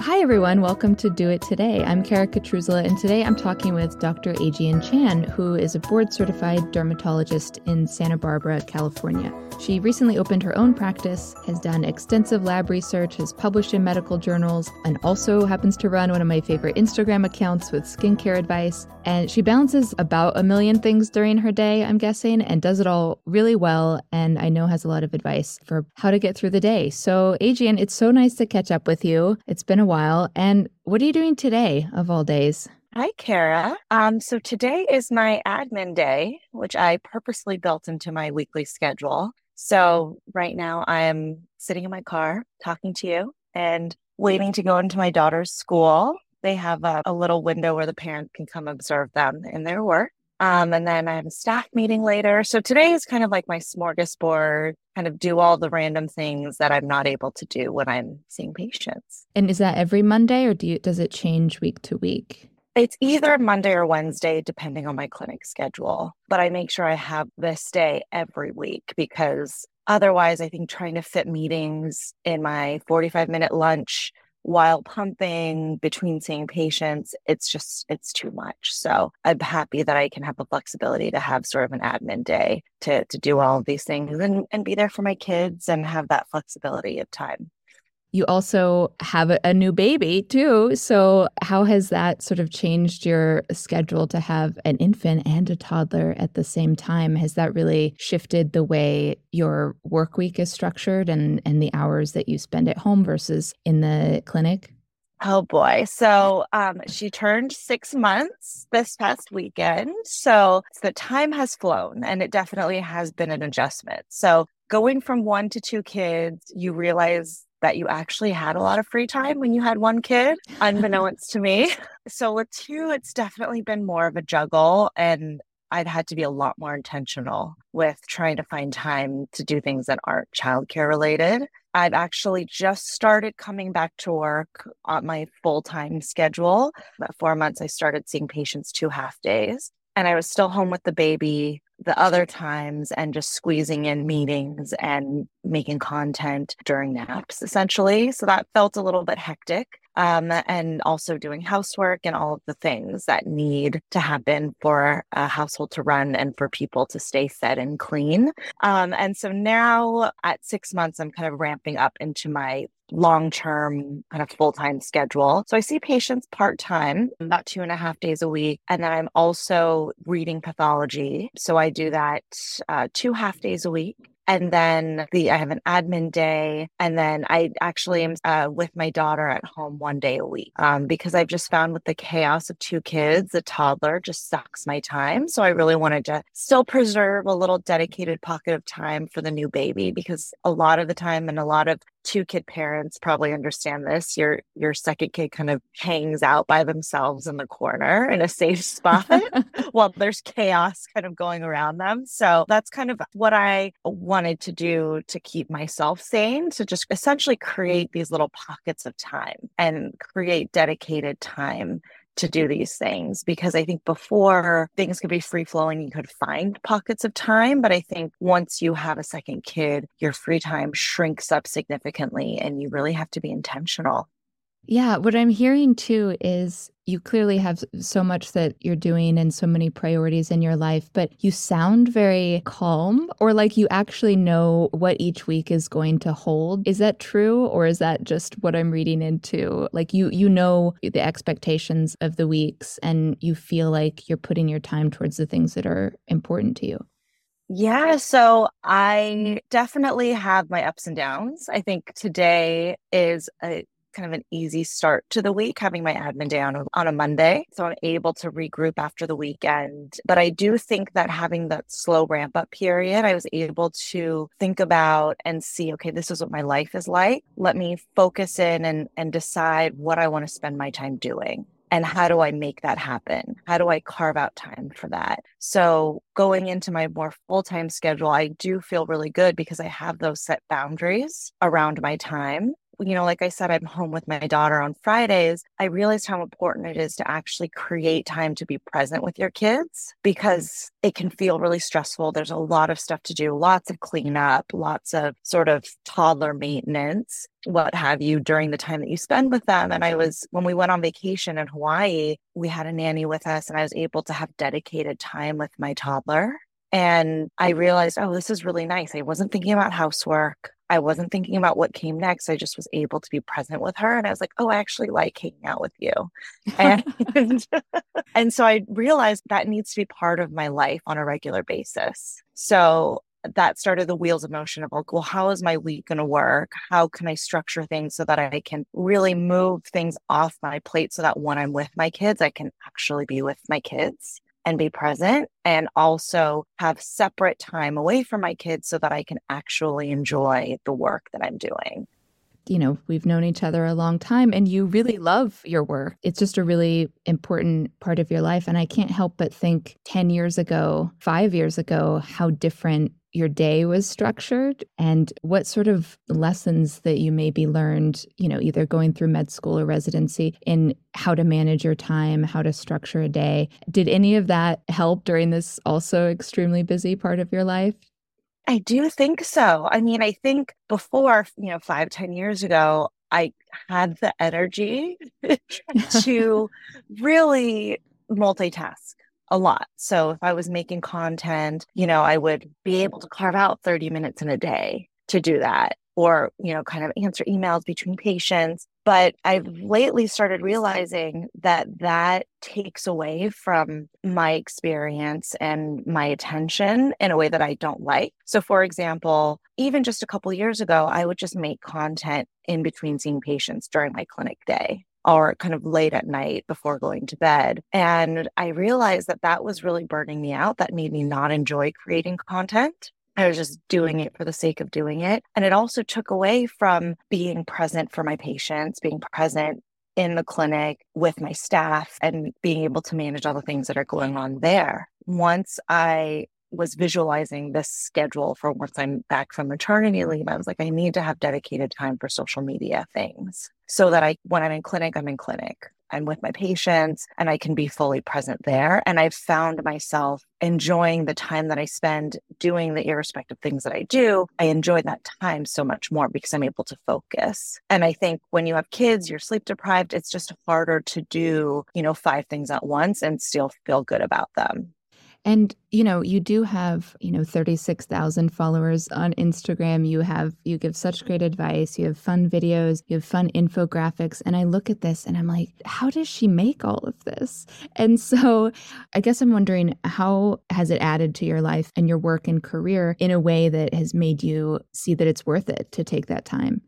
Hi, everyone. Welcome to Do It Today. I'm Kara Cutruzzula, and today I'm talking with Dr. Aegean Chan, who is a board certified dermatologist in Santa Barbara, California. She recently opened her own practice, has done extensive lab research, has published in medical journals, and also happens to run one of my favorite Instagram accounts with skincare advice. And she balances about a million things during her day, I'm guessing, and does it all really well. And I know has a lot of advice for how to get through the day. So, Aegean, it's so nice to catch up with you. It's been a while. And what are you doing today, of all days? Hi, Kara. Um, so today is my admin day, which I purposely built into my weekly schedule. So right now I am sitting in my car talking to you and waiting to go into my daughter's school. They have a, a little window where the parent can come observe them in their work. Um, and then I have a staff meeting later. So today is kind of like my smorgasbord, kind of do all the random things that I'm not able to do when I'm seeing patients. And is that every Monday or do you, does it change week to week? It's either Monday or Wednesday, depending on my clinic schedule. But I make sure I have this day every week because otherwise, I think trying to fit meetings in my 45 minute lunch while pumping between seeing patients, it's just, it's too much. So I'm happy that I can have the flexibility to have sort of an admin day to, to do all of these things and, and be there for my kids and have that flexibility of time you also have a, new baby too. So, how has that sort of changed your schedule to have an infant and a toddler at the same time? Has that really shifted the way your work week is structured and, and the hours that you spend at home versus in the clinic? Oh boy. So um, she turned six months this past weekend. So the time has flown and it definitely has been an adjustment. So going from one to two kids, you realize that you actually had a lot of free time when you had one kid, unbeknownst to me. So with two, it's definitely been more of a juggle. And I'd had to be a lot more intentional with trying to find time to do things that aren't childcare related. I've actually just started coming back to work on my full time schedule. About four months, I started seeing patients two half days, and I was still home with the baby the other times and just squeezing in meetings and making content during naps, essentially. So that felt a little bit hectic. Um, and also doing housework and all of the things that need to happen for a household to run and for people to stay fed and clean. Um, and so now at six months, I'm kind of ramping up into my long term kind of full time schedule. So I see patients part time, about two and a half days a week. And then I'm also reading pathology. So I do that uh, two half days a week and then the I have an admin day, and then I actually am uh, with my daughter at home one day a week um, because I've just found with the chaos of two kids, a toddler just sucks my time. So I really wanted to still preserve a little dedicated pocket of time for the new baby because a lot of the time and a lot of two kid parents probably understand this your your second kid kind of hangs out by themselves in the corner in a safe spot while there's chaos kind of going around them. So that's kind of what i wanted to do to keep myself sane to just essentially create these little pockets of time and create dedicated time to do these things because I think before things could be free flowing, you could find pockets of time. But I think once you have a second kid, your free time shrinks up significantly and you really have to be intentional. Yeah, what I'm hearing too is you clearly have so much that you're doing and so many priorities in your life, but you sound very calm or like you actually know what each week is going to hold. Is that true or is that just what I'm reading into? Like you you know the expectations of the weeks and you feel like you're putting your time towards the things that are important to you. Yeah, so I definitely have my ups and downs. I think today is a kind of an easy start to the week, having my admin day on a, on a Monday. So I'm able to regroup after the weekend. But I do think that having that slow ramp up period, I was able to think about and see, okay, this is what my life is like. Let me focus in and, and decide what I want to spend my time doing. And how do I make that happen? How do I carve out time for that? So, going into my more full time schedule, I do feel really good because I have those set boundaries around my time you know, like I said, I'm home with my daughter on Fridays. I realized how important it is to actually create time to be present with your kids mm-hmm. because it can feel really stressful. There's a lot of stuff to do, lots of cleanup, lots of sort of toddler maintenance, what have you, during the time that you spend with them. And I was, when we went on vacation in Hawaii, we had a nanny with us and I was able to have dedicated time with my toddler. And I realized, oh, this is really nice. I wasn't thinking about housework. I wasn't thinking about what came next. I just was able to be present with her. And I was like, oh, I actually like hanging out with you. And, and so I realized that needs to be part of my life on a regular basis. So that started the wheels of motion of like, well, how is my week going to work? How can I structure things so that I can really move things off my plate so that when I'm with my kids, I can actually be with my kids and be present and also have separate time away from my kids so that I can actually enjoy the work that I'm doing. You know, we've known each other a long time and you really love your work. It's just a really important part of your life. And I can't help but think 10 years ago, five years ago, how different your day was structured and what sort of lessons that you maybe learned, you know, either going through med school or residency in how to manage your time, how to structure a day. Did any of that help during this also extremely busy part of your life? I do think so. I mean, I think before, you know, five, ten years ago, I had the energy to really multitask a lot. So if I was making content, you know, I would be able to carve out 30 minutes in a day to do that or, you know, kind of answer emails between patients. But I've lately started realizing that that takes away from my experience and my attention in a way that I don't like. So, for example, even just a couple years ago, I would just make content in between seeing patients during my clinic day or kind of late at night before going to bed. And I realized that that was really burning me out. That made me not enjoy creating content. I was just doing it for the sake of doing it. And it also took away from being present for my patients, being present in the clinic with my staff and being able to manage all the things that are going on there. Once I was visualizing this schedule for once I'm back from maternity leave, I was like, I need to have dedicated time for social media things so that I, when I'm in clinic, I'm in clinic. I'm with my patients and I can be fully present there. And I've found myself enjoying the time that I spend doing the irrespective things that I do. I enjoy that time so much more because I'm able to focus. And I think when you have kids, you're sleep deprived, it's just harder to do, you know, five things at once and still feel good about them. And you know, you do have, you know, 36,000 followers on Instagram. You have you give such great advice. You have fun videos, you have fun infographics, and I look at this and I'm like, how does she make all of this? And so, I guess I'm wondering how has it added to your life and your work and career in a way that has made you see that it's worth it to take that time?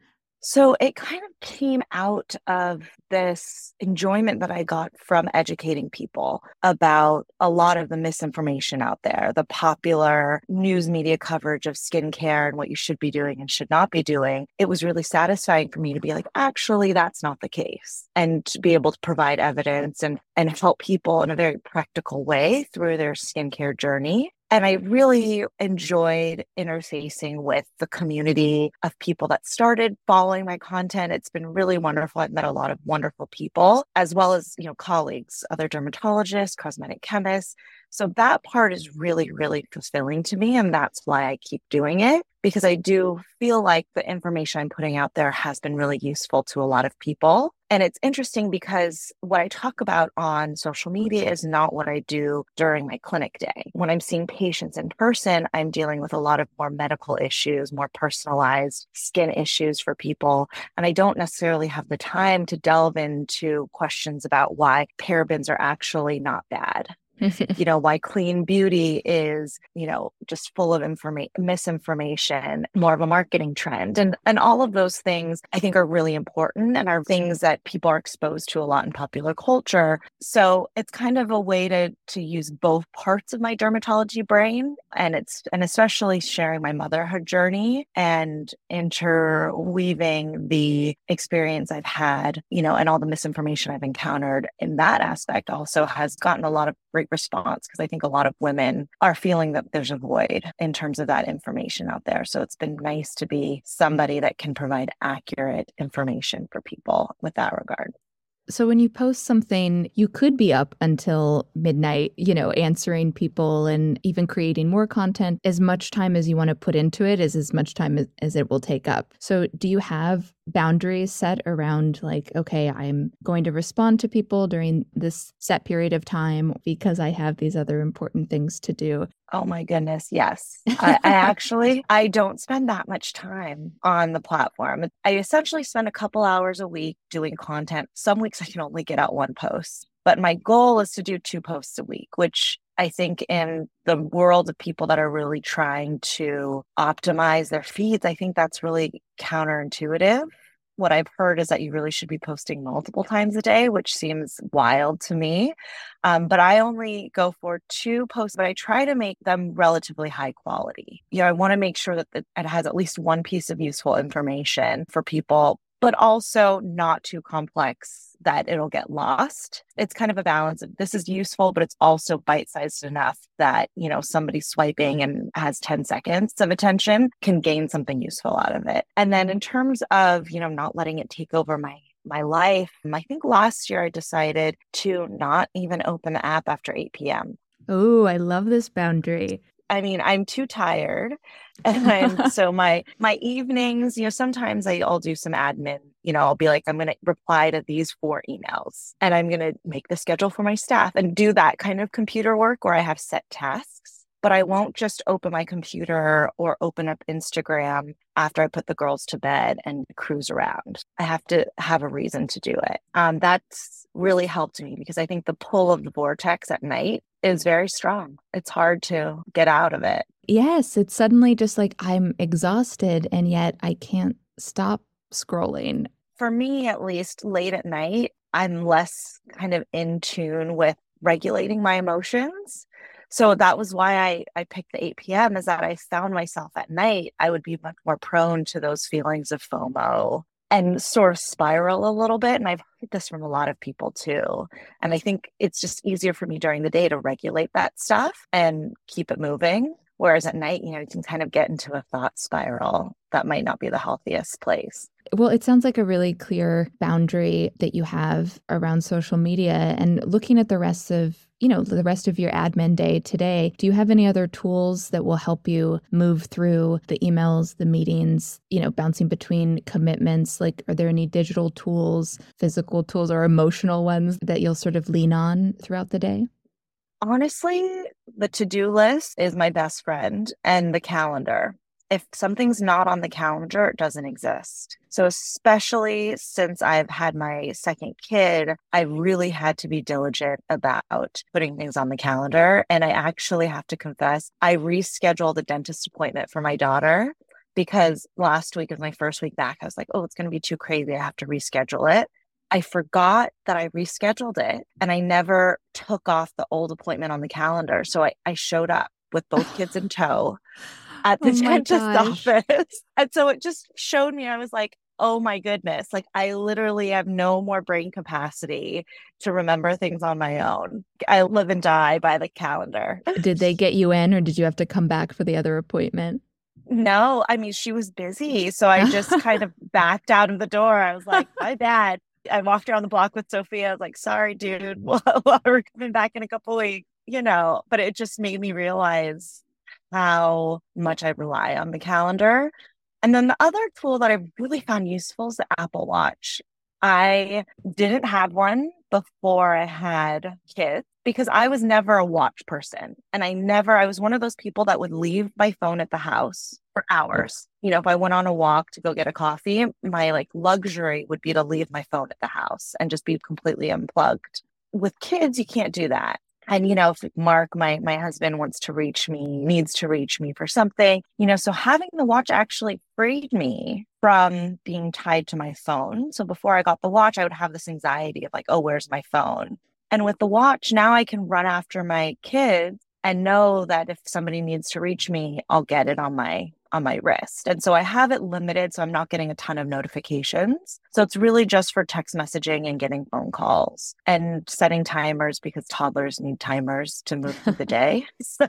So it kind of came out of this enjoyment that I got from educating people about a lot of the misinformation out there, the popular news media coverage of skincare and what you should be doing and should not be doing. It was really satisfying for me to be like, actually, that's not the case. And to be able to provide evidence and, and help people in a very practical way through their skincare journey and I really enjoyed interfacing with the community of people that started following my content. It's been really wonderful. I've met a lot of wonderful people, as well as, you know, colleagues, other dermatologists, cosmetic chemists. So that part is really, really fulfilling to me. And that's why I keep doing it because I do feel like the information I'm putting out there has been really useful to a lot of people. And it's interesting because what I talk about on social media is not what I do during my clinic day. When I'm seeing patients in person, I'm dealing with a lot of more medical issues, more personalized skin issues for people. And I don't necessarily have the time to delve into questions about why parabens are actually not bad you know, why clean beauty is, you know, just full of information, misinformation, more of a marketing trend. And, and all of those things I think are really important and are things that people are exposed to a lot in popular culture. So it's kind of a way to, to use both parts of my dermatology brain. And it's, and especially sharing my motherhood journey and interweaving the experience I've had, you know, and all the misinformation I've encountered in that aspect also has gotten a lot of great response because I think a lot of women are feeling that there's a void in terms of that information out there. So it's been nice to be somebody that can provide accurate information for people with that regard. So when you post something, you could be up until midnight, you know, answering people and even creating more content. As much time as you want to put into it is as much time as, as it will take up. So do you have boundaries set around like, okay, I'm going to respond to people during this set period of time because I have these other important things to do? Oh my goodness, yes. I, I, actually I don't spend that much time on the platform. I essentially spend a couple hours a week doing content. Some weeks I can only get out one post, but my goal is to do two posts a week, which I think in the world of people that are really trying to optimize their feeds, I think that's really counterintuitive what I've heard is that you really should be posting multiple times a day, which seems wild to me. Um, but I only go for two posts, but I try to make them relatively high quality. You know, I want to make sure that it has at least one piece of useful information for people, but also not too complex that it'll get lost. It's kind of a balance of this is useful, but it's also bite sized enough that, you know, somebody swiping and has 10 seconds of attention can gain something useful out of it. And then in terms of, you know, not letting it take over my my life. I think last year I decided to not even open the app after 8 p.m. Oh, I love this boundary. I mean, I'm too tired. And so my my evenings, you know, sometimes I, I'll do some admin. You know, I'll be like, I'm gonna reply to these four emails and I'm gonna make the schedule for my staff and do that kind of computer work where I have set tasks but I won't just open my computer or open up Instagram after I put the girls to bed and cruise around. I have to have a reason to do it. Um, that's really helped me because I think the pull of the vortex at night is very strong. It's hard to get out of it. Yes, it's suddenly just like I'm exhausted and yet I can't stop scrolling. For me, at least late at night, I'm less kind of in tune with regulating my emotions. So that was why I, I picked the 8 p.m. is that I found myself at night, I would be much more prone to those feelings of FOMO and sort of spiral a little bit. And I've heard this from a lot of people too. And I think it's just easier for me during the day to regulate that stuff and keep it moving. Whereas at night, you know, you can kind of get into a thought spiral that might not be the healthiest place. Well, it sounds like a really clear boundary that you have around social media. And looking at the rest of you know the rest of your admin day today do you have any other tools that will help you move through the emails the meetings you know bouncing between commitments? Like are there any digital tools physical tools or emotional ones that you'll sort of lean on throughout the day honestly the to-do list is my best friend and the calendar if something's not on the calendar, it doesn't exist. So, especially since I've had my second kid, I really had to be diligent about putting things on the calendar. And I actually have to confess, I rescheduled a dentist appointment for my daughter because last week was my first week back. I was like, oh, it's going to be too crazy. I have to reschedule it. I forgot that I rescheduled it and I never took off the old appointment on the calendar. So I, I showed up with both kids in tow at the oh dentist office. And so it just showed me, I was like, oh my goodness, like I literally have no more brain capacity to remember things on my own. I live and die by the calendar. Did they get you in or did you have to come back for the other appointment? No, I mean, she was busy. So I just kind of backed out of the door. I was like, my bad. I walked around the block with Sophia. I was like, sorry, dude. We're coming back in a couple weeks, you know, but it just made me realize how much I rely on the calendar. And then the other tool that I've really found useful is the Apple Watch. I didn't have one before I had kids because I was never a watch person. And I never, I was one of those people that would leave my phone at the house for hours. You know, if I went on a walk to go get a coffee, my like luxury would be to leave my phone at the house and just be completely unplugged. With kids, you can't do that and you know if mark my my husband wants to reach me needs to reach me for something you know so having the watch actually freed me from being tied to my phone so before i got the watch i would have this anxiety of like oh where's my phone and with the watch now i can run after my kids and know that if somebody needs to reach me i'll get it on my on my wrist. And so I have it limited so I'm not getting a ton of notifications. So it's really just for text messaging and getting phone calls and setting timers because toddlers need timers to move through the day. So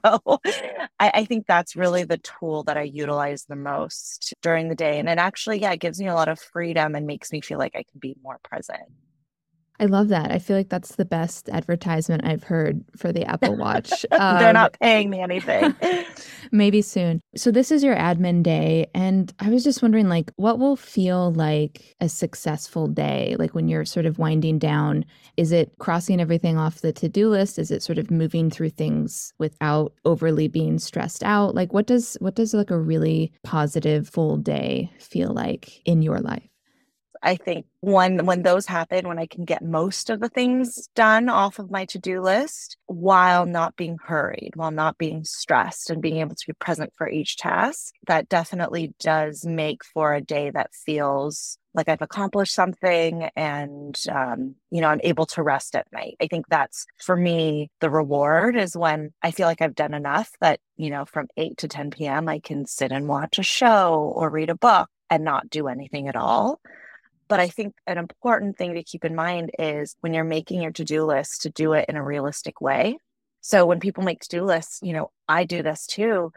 I, I, think that's really the tool that I utilize the most during the day. And it actually, yeah, it gives me a lot of freedom and makes me feel like I can be more present. I love that. I feel like that's the best advertisement I've heard for the Apple Watch. Um, They're not paying me anything. maybe soon. So this is your admin day and I was just wondering like what will feel like a successful day? Like when you're sort of winding down, is it crossing everything off the to-do list? Is it sort of moving through things without overly being stressed out? Like what does what does like a really positive full day feel like in your life? I think when when those happen, when I can get most of the things done off of my to-do list while not being hurried, while not being stressed and being able to be present for each task, that definitely does make for a day that feels like I've accomplished something and, um, you know, I'm able to rest at night. I think that's for me, the reward is when I feel like I've done enough that, you know, from 8 to 10 p.m., I can sit and watch a show or read a book and not do anything at all. But I think an important thing to keep in mind is when you're making your to do list to do it in a realistic way. So when people make to do lists, you know, I do this too.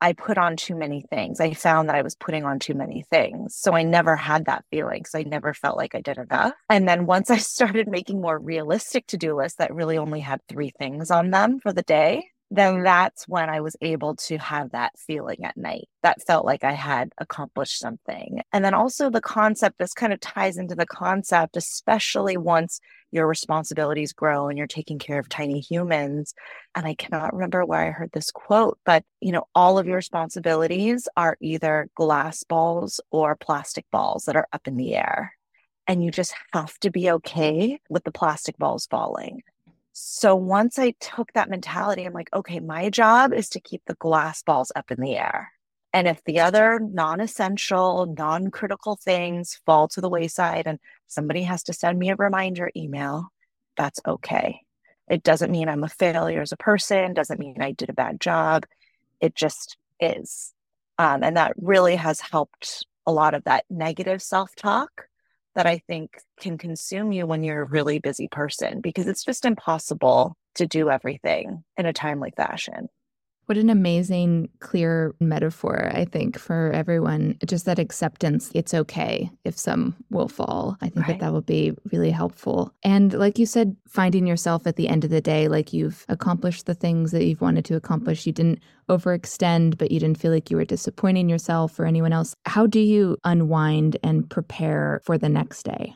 I put on too many things. I found that I was putting on too many things. So I never had that feeling because I never felt like I did enough. And then once I started making more realistic to do lists that really only had three things on them for the day, then that's when I was able to have that feeling at night that felt like I had accomplished something. And then also the concept, this kind of ties into the concept, especially once your responsibilities grow and you're taking care of tiny humans. And I cannot remember where I heard this quote, but you know, all of your responsibilities are either glass balls or plastic balls that are up in the air. And you just have to be okay with the plastic balls falling so once I took that mentality, I'm like, okay, my job is to keep the glass balls up in the air. And if the other non essential, non critical things fall to the wayside and somebody has to send me a reminder email, that's okay. It doesn't mean I'm a failure as a person, doesn't mean I did a bad job. It just is. Um, and that really has helped a lot of that negative self talk that I think can consume you when you're a really busy person because it's just impossible to do everything in a timely fashion. What an amazing, clear metaphor, I think, for everyone. Just that acceptance, it's okay if some will fall. I think right. that that will be really helpful. And like you said, finding yourself at the end of the day, like you've accomplished the things that you've wanted to accomplish. You didn't overextend, but you didn't feel like you were disappointing yourself or anyone else. How do you unwind and prepare for the next day?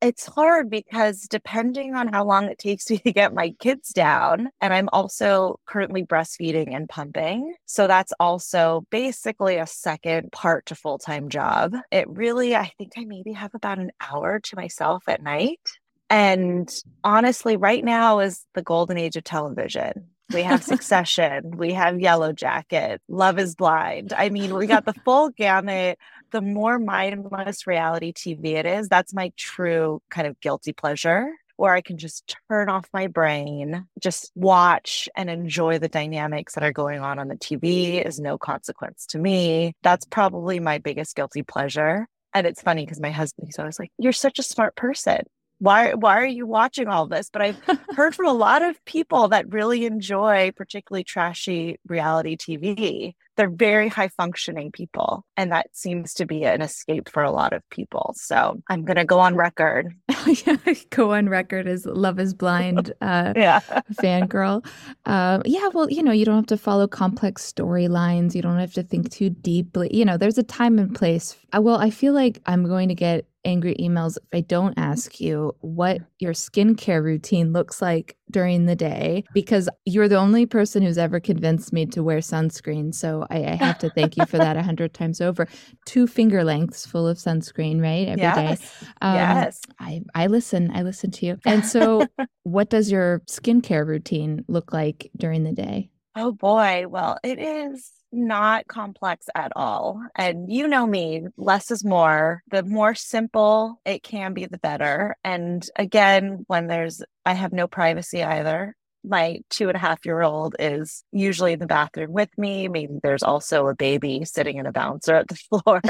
It's hard because depending on how long it takes me to get my kids down, and I'm also currently breastfeeding and pumping. So that's also basically a second part to full time job. It really, I think I maybe have about an hour to myself at night. And honestly, right now is the golden age of television. We have Succession, we have Yellow Jacket. Love is Blind. I mean, we got the full gamut the more mindless reality TV it is, that's my true kind of guilty pleasure where I can just turn off my brain, just watch and enjoy the dynamics that are going on on the TV is no consequence to me. That's probably my biggest guilty pleasure. And it's funny because my husband, he's always like, You're such a smart person why why are you watching all this? But i've heard from a lot of people that really enjoy particularly trashy reality tv they're very high functioning people and that seems to be an escape for a lot of people. So i'm going to go on record. Go on record as love is blind uh yeah. fangirl. Uh, yeah well you know you don't have to follow complex storylines. You don't have to think too deeply. You know there's a time and place. Well i feel like i'm going to get angry emails if I don't ask you what your skincare routine looks like during the day because you're the only person who's ever convinced me to wear sunscreen. So I, I have to thank you for that a hundred times over. Two finger lengths full of sunscreen, right? every yes. day. Um, yes. I, I listen. I listen to you. And so, what does your skincare routine look like during the day? Oh boy. Well, it is not complex at all. And you know me, less is more. The more simple it can be, the better. And again, when there's, I have no privacy either. My two and a half year old is usually in the bathroom with me. Maybe there's also a baby sitting in a bouncer at the floor.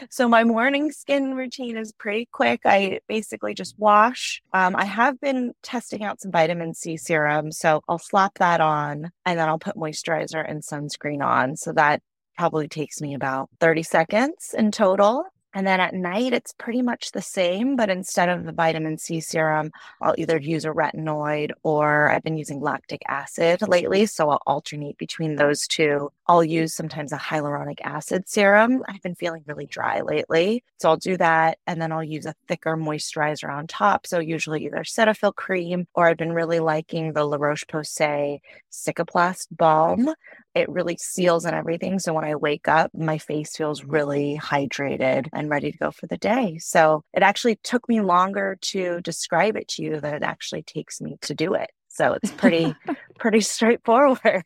so my morning skin routine is pretty quick. I basically just wash. Um, I have been testing out some vitamin C serum. So I'll slap that on and then I'll put moisturizer and sunscreen on. So that probably takes me about 30 seconds in total. And then at night, it's pretty much the same, but instead of the vitamin C serum, I'll either use a retinoid or I've been using lactic acid lately. So I'll alternate between those two. I'll use sometimes a hyaluronic acid serum. I've been feeling really dry lately. So I'll do that. And then I'll use a thicker moisturizer on top. So usually either Cetaphil cream or I've been really liking the La Roche Posay Cicaplast Balm it really seals and everything. So when I wake up, my face feels really hydrated and ready to go for the day. So it actually took me longer to describe it to you than it actually takes me to do it. So it's pretty pretty straightforward.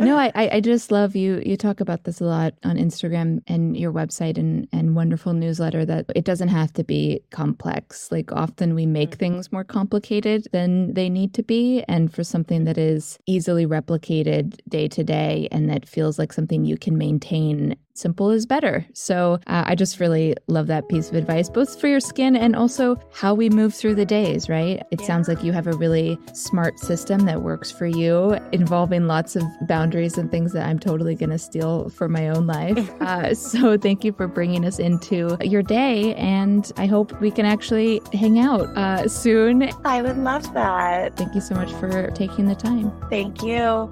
no, I I just love you. You talk about this a lot on Instagram and your website and and wonderful newsletter that it doesn't have to be complex. Like often we make mm-hmm. things more complicated than they need to be, and for something that is easily replicated day to day and that feels like something you can maintain simple is better. So uh, I just really love that piece of advice, both for your skin and also how we move through the days, right? It yeah. sounds like you have a really smart system that works for you, involving lots of boundaries and things that I'm totally going to steal for my own life. Uh, so thank you for bringing us into your day. And I hope we can actually hang out uh, soon. I would love that. Thank you so much for taking the time. Thank you.